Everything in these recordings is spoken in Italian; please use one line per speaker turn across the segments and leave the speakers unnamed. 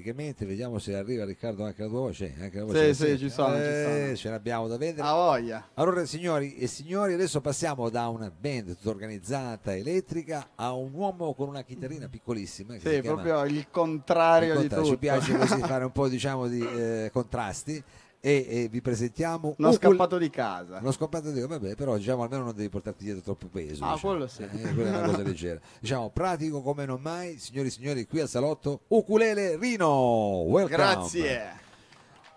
praticamente, vediamo se arriva Riccardo anche la tua voce. Anche la
Sì,
voce
sì,
senti?
ci sono, ci
Eh,
sono.
Ce l'abbiamo da vedere.
A voglia.
Allora signori e signori, adesso passiamo da una band tutta organizzata, elettrica, a un uomo con una chitarrina piccolissima. Che
Sì,
chiama-
proprio il contrario di
Incontra-
tutto.
Ci piace così fare un po' diciamo di eh, contrasti e, e vi presentiamo
Uno scappato di casa.
uno scappato di vabbè però diciamo almeno non devi portarti dietro troppo peso
Ah,
diciamo.
quello sì.
Eh, quella è una cosa leggera diciamo pratico come non mai signori e signori qui al salotto Ukulele Rino welcome
Grazie.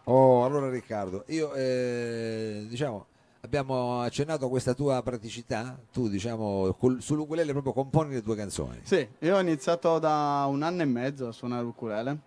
oh allora Riccardo io eh, diciamo abbiamo accennato a questa tua praticità tu diciamo col- sull'ukulele proprio componi le tue canzoni
Sì, io ho iniziato da un anno e mezzo a suonare l'ukulele,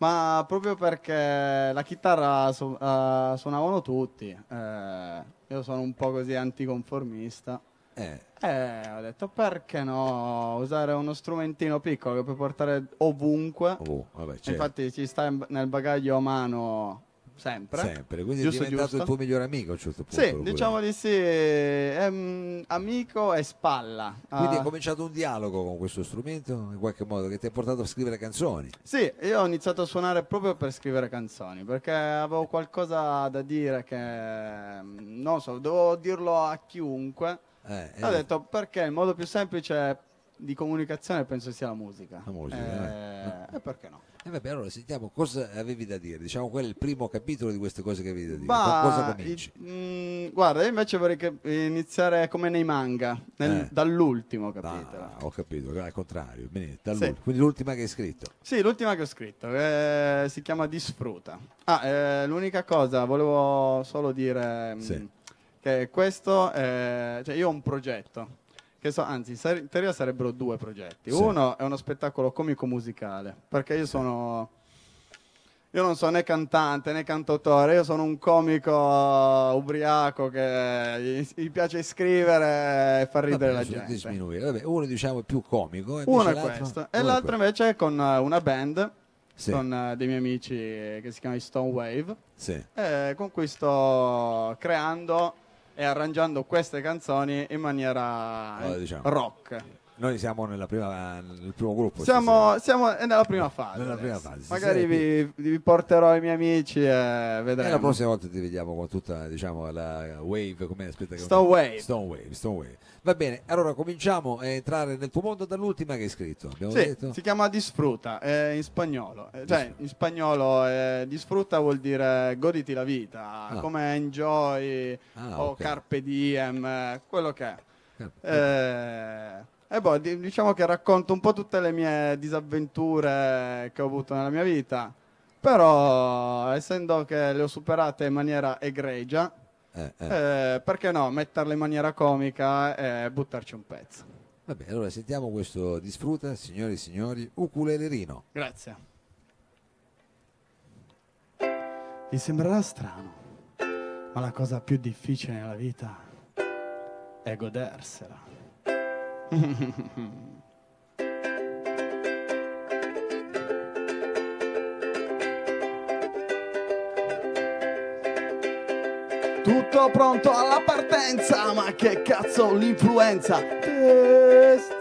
ma proprio perché la chitarra su- eh, suonavano tutti. eh, io sono un po' così anticonformista.
eh,
E ho detto perché no usare uno strumentino piccolo che puoi portare ovunque.
oh, vabbè, certo.
Infatti ci sta in- nel bagaglio a mano sempre.
sempre quindi
Giusto,
è diventato
giusto.
il tuo migliore amico a un certo punto
Sì, diciamo di sì, è mm, amico e spalla.
Quindi
Ah,
è cominciato un dialogo con questo strumento in qualche modo che ti ha portato a scrivere canzoni.
Sì, io ho iniziato a suonare proprio per scrivere canzoni, perché avevo qualcosa da dire che, mm, non so, dovevo dirlo a chiunque.
Eh,
E ho
eh,
detto perché il modo più semplice di comunicazione penso sia la musica.
La musica,
Eh, e perché no?
eh, vabbè, allora sentiamo cosa avevi da dire. Diciamo qual è il primo capitolo di queste cose che avevi da dire.
Ma,
cosa cominci?
i- mm, guarda, io invece vorrei che- iniziare come nei manga, nel-
Eh.
dall'ultimo capitolo.
Ah, ho capito, al contrario. Bene,
Sì.
Quindi l'ultima che hai scritto.
Sì, l'ultima che ho scritto, eh, si chiama Disfruta. Ah, eh, l'unica cosa, volevo solo dire mm,
Sì.
che questo, cioè io ho un progetto, so, anzi, in teoria sarebbero due progetti.
Sì.
Uno è uno spettacolo comico-musicale, perché io sono... Io non sono né cantante né cantautore, io sono un comico ubriaco che gli, gli piace scrivere e far ridere
Vabbè,
la gente.
Vabbè, uno diciamo è più comico.
Uno è questo. E l'altro invece è con eh, una band,
Sì.
con eh, dei miei amici che si chiamano Stone Wave,
Sì.
eh, con cui sto creando e arrangiando queste canzoni in maniera eh,
diciamo.
rock.
Noi siamo nella prima, nel primo gruppo.
Siamo, siamo nella prima fase.
Nella prima fase,
Magari vi, vi porterò i miei amici e
E
vedremo.
la prossima volta ti vediamo con tutta diciamo, la wave, come aspetta che
Stone Wave.
Stone Wave, Stone Wave. Va bene, allora cominciamo a entrare nel tuo mondo dall'ultima che hai scritto. Abbiamo
Sì,
detto?
si chiama Disfruta, è in spagnolo. Eh, Cioè, in spagnolo eh, disfrutta vuol dire goditi la vita,
Ah.
come enjoy
Ah,
o
ok.
carpe diem, eh, quello che è.
Eh,
Eh, e boh, di- diciamo che racconto un po' tutte le mie disavventure che ho avuto nella mia vita, però essendo che le ho superate in maniera egregia,
eh, eh.
eh, perché no, metterle in maniera comica e buttarci un pezzo.
Vabbè, allora sentiamo questo disfruta, signori e signori, ukulelerino.
Grazie. Vi sembrerà strano, ma la cosa più difficile nella vita è godersela. Tutto pronto alla partenza, ma che cazzo l'influenza? Destina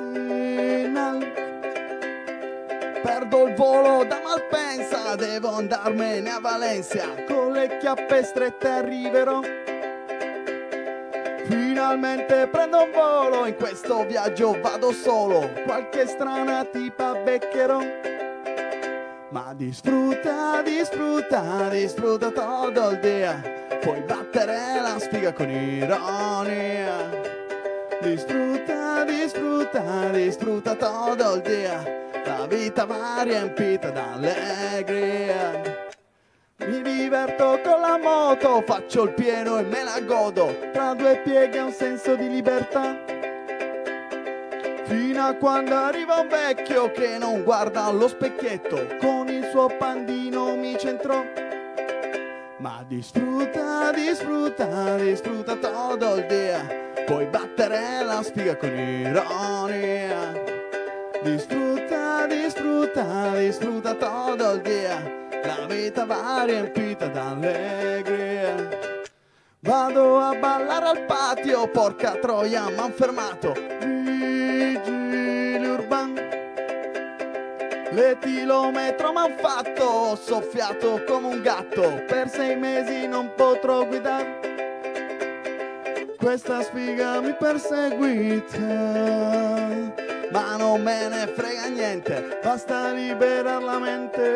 Perdo il volo da Malpensa, devo andarmene a Valencia. Con le chiappe strette arriverò. Finalmente prendo un volo, in questo viaggio vado solo. Qualche strana tipa beccherò. Ma disfruta, disfruta, disfruta todo il dia. Puoi battere la spiga con ironia. Disfruta, disfruta, disfruta todo il dia. La vita va riempita d'allegria. Mi diverto con la moto, faccio il pieno e me la godo. Tra due pieghe un senso di libertà. Fino a quando arriva un vecchio che non guarda allo specchietto, con il suo pandino mi centrò. Ma disfruta, disfruta, disfruta todo il dia. Puoi battere la spiga con ironia. Disfruta, disfruta, disfruta todo il dia. La vita va riempita d'allegria. Vado a ballare al patio, porca troia, m'han fermato. Vigili urban. L'etilometro m'han fatto, ho soffiato come un gatto, per sei mesi non potrò guidare. Questa sfiga mi perseguita, ma non me ne frega niente, basta liberare la mente.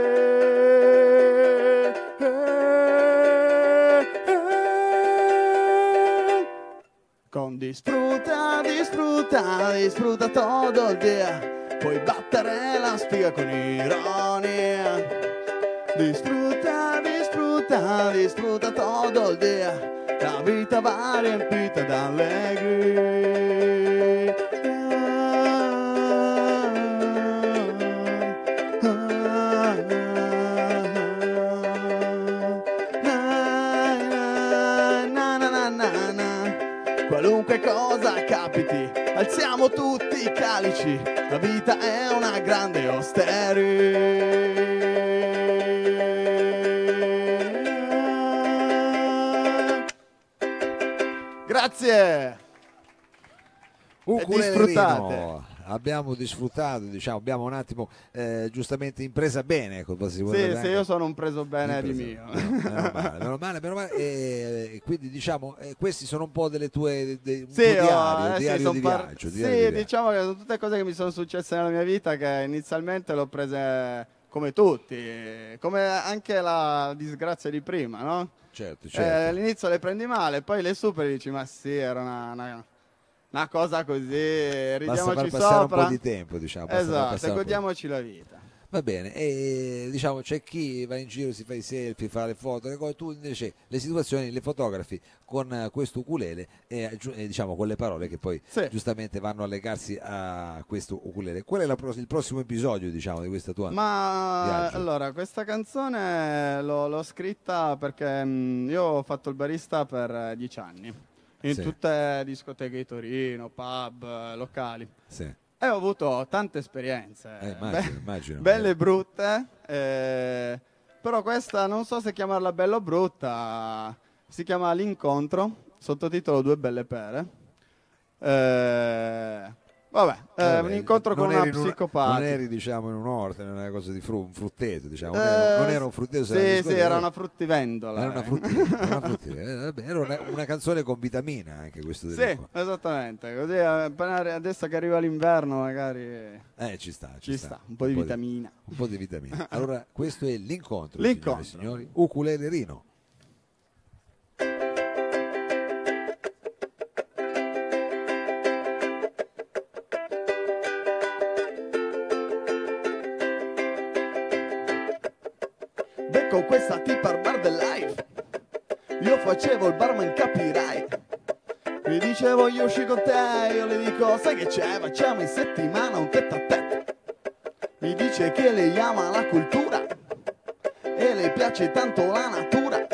Con disfruta, disfruta, disfruta todo el día. Puoi battere la spiga con ironia. Disfruta, disfruta, disfruta todo el día. La vita va riempita d'allegria. Qualunque cosa capiti, alziamo tutti i calici. La vita è una grande osteria. Grazie.
Ukulele
disfruttate.
Rino. Abbiamo disfruttato, diciamo, abbiamo un attimo eh, giustamente impresa bene. Ecco,
Sì, sì,
anche-
io sono un preso bene di mio.
No, meno male, meno male, meno male. E, e quindi diciamo, eh, questi sono un po' delle tue de- un
Sì,
tuo
oh,
diario,
eh, sì,
diario
son
di
par-
viaggio.
sì,
diario di viaggio.
diciamo che sono tutte cose che mi sono successe nella mia vita che inizialmente l'ho prese come tutti, come anche la disgrazia di prima, no?
Certo,
Eh,
certo.
all'inizio le prendi male, poi le superi e dici ma sì, era una, una- una cosa così,
Basta
ridiamoci
far passare
sopra.
un po' di tempo, diciamo. basta far
esatto,
passare un po' di-
godiamoci la vita.
Va bene, e diciamo c'è chi va in giro, si fa i selfie, fa le foto, le cose, tu invece le situazioni le fotografi con eh, questo ukulele e, e, diciamo con le parole che poi
Sì.
giustamente vanno a legarsi a questo ukulele. Qual è la il prossimo episodio diciamo di questa tua?
Ma
viaggio.
allora, questa canzone l'ho, l'ho scritta perché mh, io ho fatto il barista per eh, dieci anni in
Sì.
tutte discoteche di Torino, pub, locali.
Sì.
E ho avuto tante esperienze,
Eh, immagino,
be-
immagino.
belle e brutte, eh, però questa non so se chiamarla bella o brutta, si chiama L'incontro, sottotitolo Due belle pere. Eh, vabbè, eh,
Vabbè,
un incontro con una
un-
psicopatica.
Non eri diciamo in un orto, in una cosa di fru- un frutteto, diciamo. Non,
Eh,
era, non era un frutteto,
Sì,
era
sì,
discoteca,
era una fruttivendola.
era una fruttiera, era, una fruttiera. Eh, era una, una canzone con vitamina anche questo
Sì,
dell'incontro.
esattamente. Così eh, adesso che arriva l'inverno, magari
Eh, ci sta, ci,
ci sta. Un po' di vitamina.
un po' di vitamina. Allora, questo è l'incontro,
L'incontro.
signori. Ukulele Rino.
Becco questa tipa al bar del life. Io facevo il barman, capirai. Mi dice voglio uscire con te, io le dico sai che c'è, facciamo in settimana un tête a tête. Mi dice che lei ama la cultura e le piace tanto la natura.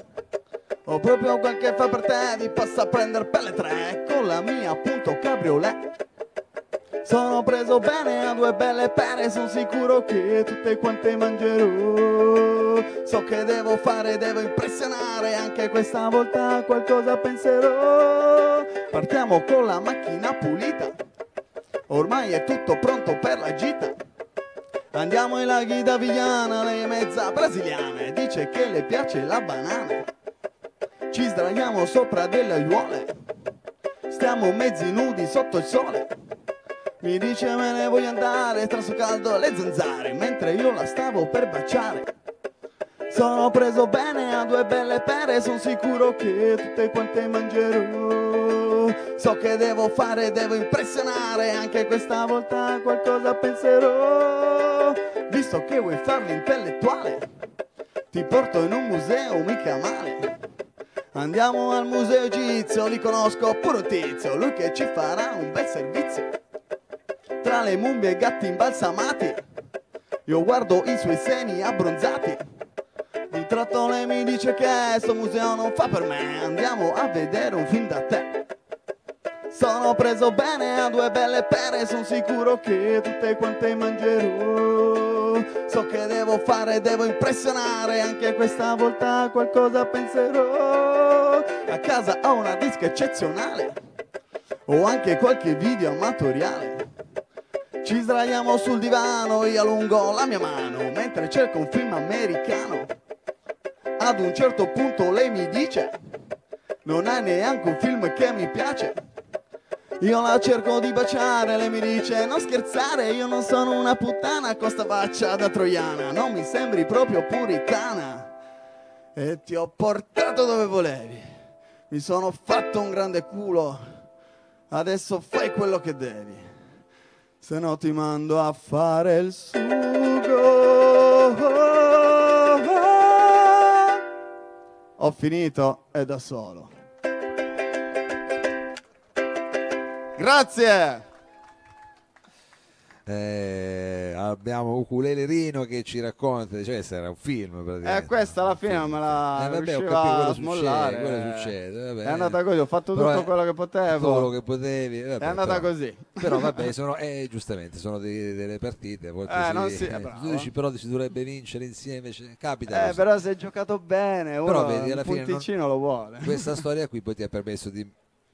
Ho proprio qualche fa per te, di passa a prendere pelle tre con la mia appunto cabriolet. Sono preso bene a due belle pere, sono sicuro che tutte quante mangerò. So che devo fare, devo impressionare, anche questa volta qualcosa penserò. Partiamo con la macchina pulita, ormai è tutto pronto per la gita. Andiamo in laghi da Vigliana, lei è mezza brasiliana dice che le piace la banana. Ci sdraiamo sopra delle aiuole, stiamo mezzi nudi sotto il sole. Mi dice me ne voglio andare tra sto caldo le zanzare Mentre io la stavo per baciare Sono preso bene a due belle pere Sono sicuro che tutte quante mangerò So che devo fare, devo impressionare Anche questa volta qualcosa penserò Visto che vuoi farlo intellettuale Ti porto in un museo mica male Andiamo al museo egizio, li conosco pure un tizio Lui che ci farà un bel servizio tra le mummie e gatti imbalsamati. Io guardo i suoi seni abbronzati. Di tratto lei mi dice che sto museo non fa per me. Andiamo a vedere un film da te. Sono preso bene a due belle pere, sono sicuro che tutte quante mangerò. So che devo fare, devo impressionare, anche questa volta qualcosa penserò. A casa ho una disca eccezionale, ho anche qualche video amatoriale. Ci sdraiamo sul divano, io allungo la mia mano mentre cerco un film americano. Ad un certo punto lei mi dice, non hai neanche un film che mi piace. Io la cerco di baciare, lei mi dice non scherzare, io non sono una puttana con sta faccia da troiana, non mi sembri proprio puritana. E ti ho portato dove volevi, mi sono fatto un grande culo, adesso fai quello che devi, se no ti mando a fare il sugo. Ho finito e da solo. Grazie.
Eh, abbiamo Ukulele Rino che ci racconta, cioè questo era un film praticamente.
Eh, questa alla fine me la
Eh, vabbè, ho capito,
a smollare.
Succede, quello succede, vabbè.
È andata così, ho fatto
Però
tutto
è-
quello che potevo.
quello che potevi. vabbè,
È andata
però-
così.
Però vabbè, sono, eh, giustamente, sono dei- delle partite. A volte
Eh,
si-
si-
eh, tu dici però si dovrebbe vincere insieme, cioè, capita.
Eh, però se hai giocato bene, uno
Però vedi, alla
un
fine non-
punticino lo vuole.
Questa storia qui poi ti ha permesso di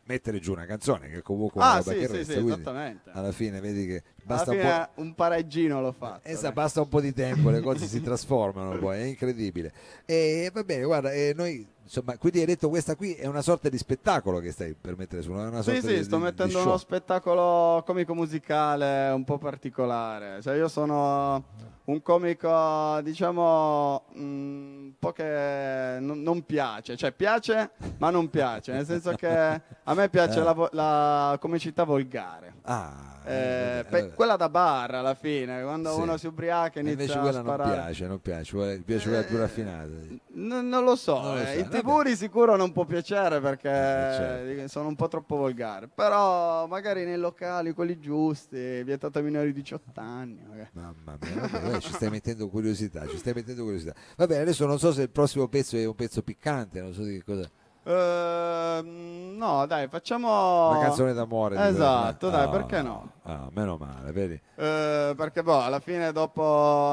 mettere giù una canzone che comunque è
Ah,
una roba
sì,
che
sì,
resta,
sì,
quindi
esattamente.
alla fine vedi che basta un po'.
un pareggino l'ho fatto.
Esatto, basta un po' di tempo, le cose si trasformano poi, è incredibile. E va bene, guarda, eh, noi insomma, quindi hai detto questa qui è una sorta di spettacolo che stai per mettere su, una
Sì,
sorta
sì,
di,
sto
di- di
mettendo
show.
uno spettacolo comico musicale un po' particolare. Cioè, io sono un comico, diciamo, mh, un po' che non, non piace. Cioè, piace, ma non piace. Nel senso che a me piace
Eh.
la, vo- la comicità volgare.
Ah,
Eh,
eh,
pe- quella da bar alla fine, quando
Sì.
uno si ubriaca
E
inizia
invece
a
quella non piace, non piace, vuole- piace quella più
Eh,
raffinata.
N- non lo so,
Non lo
eh,
so,
tv di sicuro non può piacere perché
certo.
sono un po' troppo volgare, però magari nei locali, quelli giusti, vietato ai minori di 18 anni. magari.
Mamma mia, vabbè, vabbè, ci stai mettendo curiosità, ci stai mettendo curiosità. Va bene, adesso non so se il prossimo pezzo è un pezzo piccante, non so di che cosa.
Ehm, no, dai, facciamo...
Una canzone d'amore.
Esatto, dai,
Ah,
perché no?
Ah, meno male, vedi?
Eh, perché boh, alla fine dopo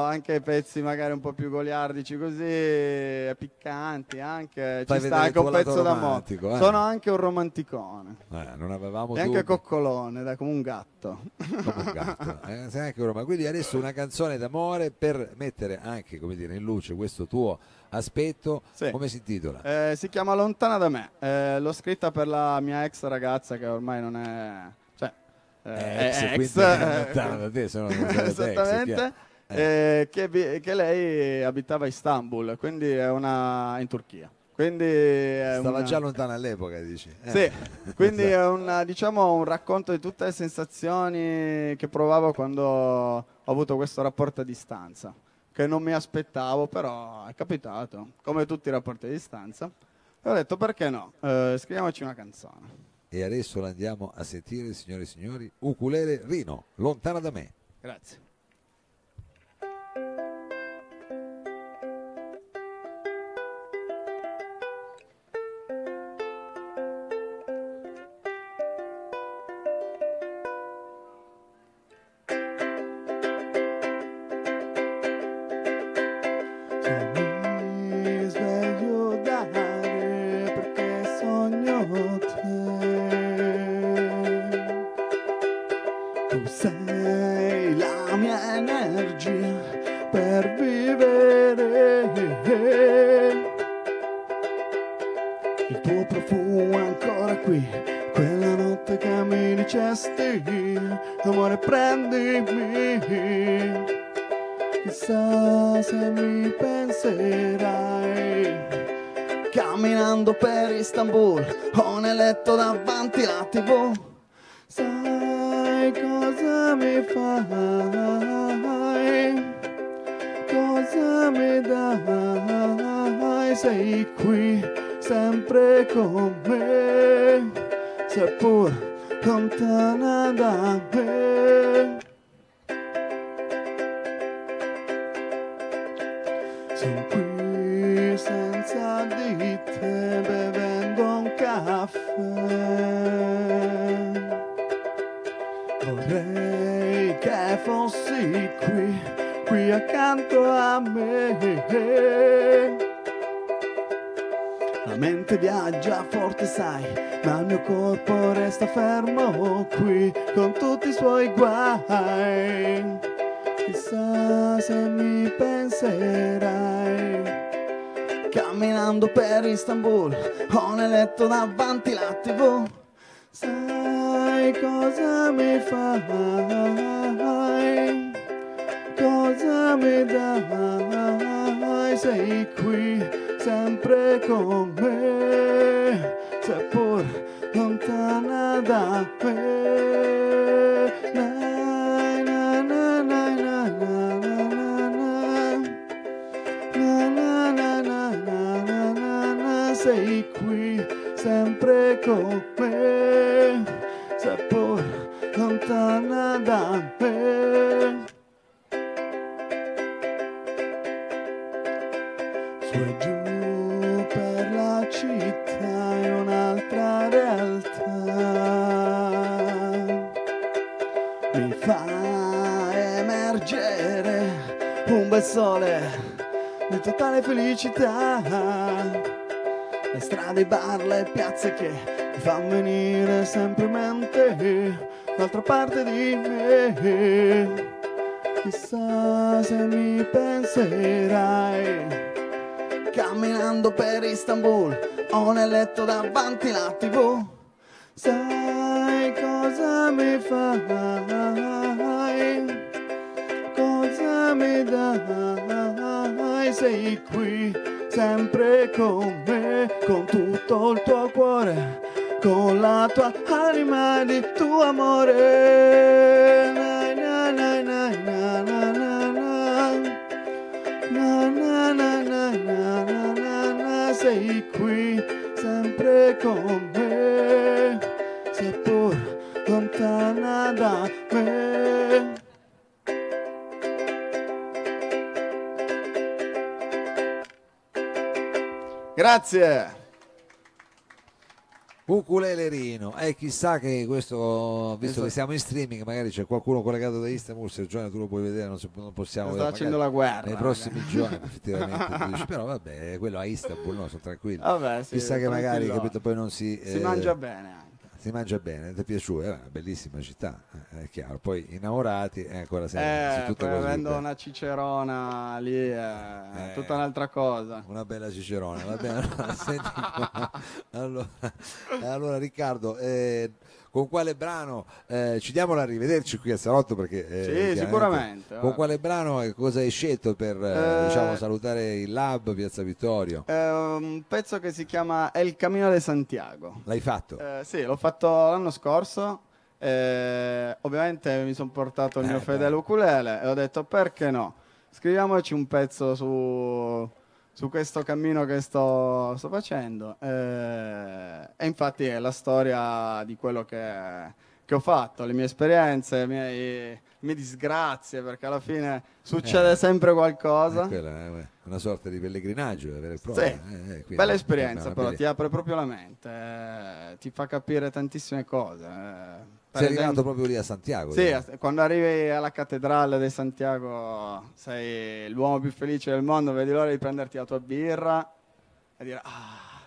anche i pezzi magari un po' più goliardici così, piccanti anche,
Fai
ci sta anche un pezzo d'amore.
eh.
Sono anche un romanticone.
Eh, non avevamo
E anche coccolone, dai, come un gatto.
come un gatto. Eh. Quindi adesso una canzone d'amore per mettere anche come dire, in luce questo tuo aspetto.
Sì.
Come si intitola?
Eh, si chiama Lontana da me. Eh, l'ho scritta per la mia ex ragazza che ormai non è... Cioè, eh,
Eh, ex,
è
quindi
ex.
è lontana da te, se no non sarebbe ex, è
Esattamente.
chiaro.
Eh, che, vi- che lei abitava a Istanbul, quindi è una... in Turchia. Quindi è
Stava
una-
già lontana all'epoca, dici? Eh.
Sì, quindi
Esatto.
è una- diciamo, un racconto di tutte le sensazioni che provavo quando ho avuto questo rapporto a distanza, che non mi aspettavo, però è capitato, come tutti i rapporti a distanza. E ho detto perché no, Eh, scriviamoci una canzone.
E adesso la andiamo a sentire, signore e signori, Ukulele Rino, lontana da me.
Grazie. Istanbul Ho nel letto davanti la tv Sai cosa mi fai? Cosa mi dai? Sei qui sempre con me. Seppur lontana da me accanto a me. La mente viaggia forte, sai, ma il mio corpo resta fermo qui con tutti i suoi guai. Chissà se mi penserai. Camminando per Istanbul, ho nel letto davanti la tv. Sai cosa mi fai? Dai? Sei qui sempre con me, seppur lontana da me. Na, qui sempre con me, Su e giù per la città in un'altra realtà. Mi fa emergere un bel sole di totale felicità. Le strade, i bar, le piazze che mi fanno venire sempre in mente l'altra parte di me. Chissà se mi penserai camminando per Istanbul, ho nel letto davanti la tv. Sai cosa mi fai? Cosa mi dai? Sei qui sempre con me, con tutto il tuo cuore, con la tua anima di tuo amore. Con me, seppur lontana da me. Grazie.
Ukulelerino, e chissà che questo, visto
Esatto.
che siamo in streaming, magari c'è qualcuno collegato da Istanbul, se Giovanni tu lo puoi vedere, non, si- non possiamo
Sta
vedere,
facendo
magari
la guerra.
nei prossimi giorni effettivamente dici, però vabbè, quello a Istanbul, no, sono tranquilli.
Vabbè, sì,
chissà che magari
tranquillo.
capito, poi non si,
Si
eh,
mangia bene anche.
Si mangia bene, ti è piaciuto, è una bellissima città, eh, è chiaro, poi innamorati è ancora sempre
Eh, avendo una cicerona lì è
Eh.
tutta un'altra cosa.
Una bella cicerone, va bene. Allora, allora, Riccardo, eh, con quale brano eh, ci diamo l'arrivederci qui al salotto? Perché, eh,
Sì, sicuramente.
Con quale brano e cosa hai scelto per eh,
Eh,
diciamo, salutare il Lab Piazza Vittorio?
È un pezzo che si chiama El Camino de Santiago.
L'hai fatto?
Eh, sì, l'ho fatto l'anno scorso. eh, ovviamente mi sono portato il mio
Eh,
fedele ukulele e ho detto perché no? Scriviamoci un pezzo su, su questo cammino che sto, sto facendo. eh, e infatti è la storia di quello che, che ho fatto, le mie esperienze, le mie, le mie disgrazie, perché alla fine succede
Eh.
sempre qualcosa.
Eh, quella è una sorta di pellegrinaggio, vero e proprio.
Sì,
eh, eh,
bella esperienza però,
bella-
ti apre proprio la mente, eh, ti fa capire tantissime cose.
Sei arrivato
esempio-
proprio lì a Santiago?
Sì, a- quando arrivi alla cattedrale di Santiago sei l'uomo più felice del mondo, vedi l'ora di prenderti la tua birra e dire ah,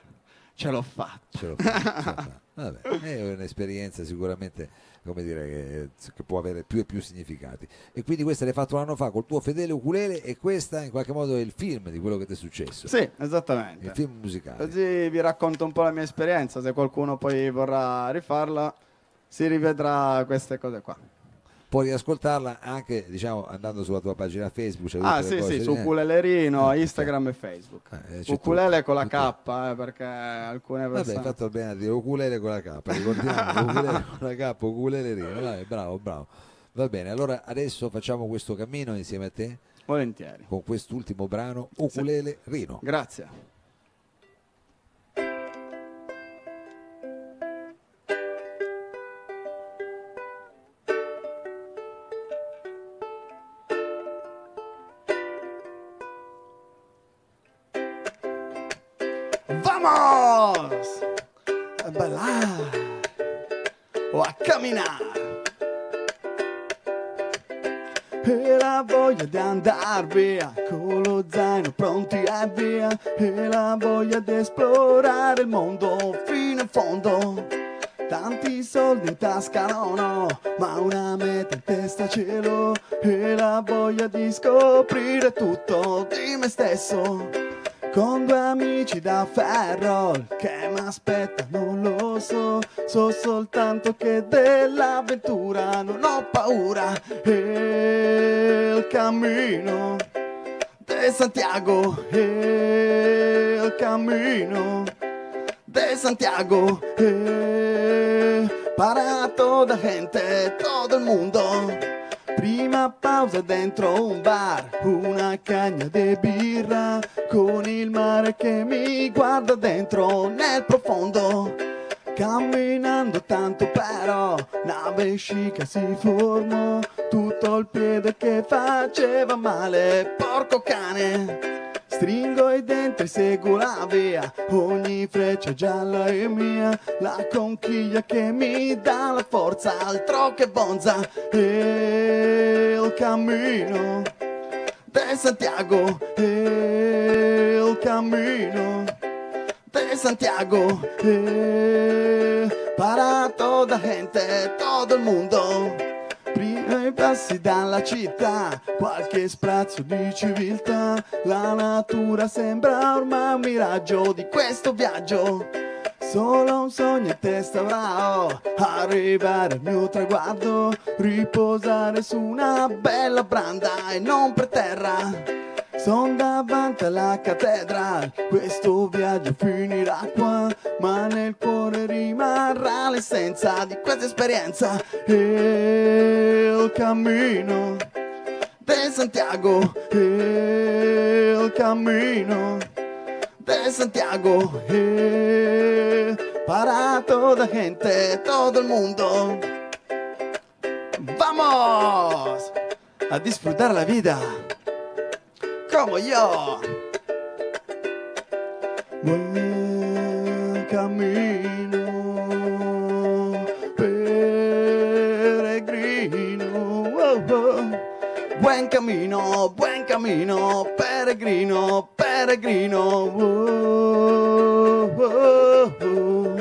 ce l'ho fatta.
Ce l'ho fatta. Vabbè, è un'esperienza sicuramente come dire, che, che può avere più e più significati. E quindi questa l'hai fatto un anno fa col tuo fedele ukulele e questa in qualche modo è il film di quello che ti è successo.
Sì,
Il
esattamente.
film musicale.
Così vi racconto un po' la mia esperienza, se qualcuno poi vorrà rifarla si rivedrà queste cose qua.
Puoi riascoltarla anche diciamo, andando sulla tua pagina Facebook. c'è
Ah sì sì, su
lì, eh.
Uculelerino,
Eh,
Instagram e Facebook.
Eh,
Ukulele
tutto,
con la
tutto.
K, eh, perché alcune
Vabbè,
persone...
hai fatto bene a dire ukulele con la K, ricordiamo, ukulele con la K, ukulelerino, dai, bravo, bravo. Va bene, allora adesso facciamo questo cammino insieme a te
Volentieri.
con quest'ultimo brano, Ukulele Rino.
Grazie. ¡Vamos! A bailar o a caminar. e la voglia di andar via con lo zaino pronti a via e la voglia di esplorare il mondo fino in fondo tanti soldi in tasca no no ma una meta in testa ce l'ho e la voglia di scoprire tutto di me stesso con due amici da ferro che mi aspetta non lo so so soltanto che dell'avventura non ho paura. E il cammino de Santiago e il cammino de Santiago eh, para toda gente todo el mundo Prima pausa dentro un bar, una cagna di birra, con il mare che mi guarda dentro nel profondo. Camminando tanto però, una vescica si formò, tutto il piede che faceva male, porco cane. Stringo i denti e seguo la via, ogni freccia gialla è mia, la conchiglia che mi dà la forza, altro che bonza, e il cammino de Santiago, e il cammino de Santiago, e para toda gente, todo il mondo. Prima i passi dalla città, qualche sprazzo di civiltà, la natura sembra ormai un miraggio di questo viaggio. Solo un sogno in testa avrò, arrivare al mio traguardo, riposare su una bella branda e non per terra. Son davanti alla cattedrale, questo viaggio finirà qua, ma nel cuore rimarrà l'essenza di questa esperienza e il cammino de Santiago, e il cammino de Santiago, e para toda gente, todo el mundo. ¡Vamos! A disfrutar la vida como yo. Buen camino, Buen camino, buen camino, peregrino, peregrino. oh, oh, oh.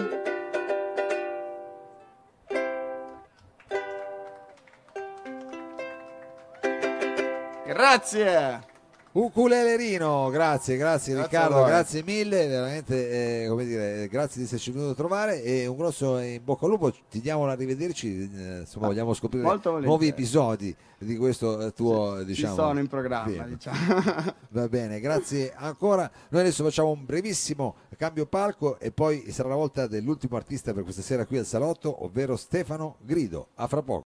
Grazie.
Uculelerino, grazie, grazie,
Grazie
Riccardo, grazie mille, veramente, eh, come dire, grazie di esserci venuto a trovare e un grosso in bocca al lupo, ti diamo l'arrivederci, eh, insomma vogliamo scoprire nuovi episodi di questo eh, tuo,
Ci
diciamo,
sono in programma, diciamo.
Va bene, grazie ancora. Noi adesso facciamo un brevissimo cambio palco e poi sarà la volta dell'ultimo artista per questa sera qui al salotto, ovvero Stefano Grido. A fra poco.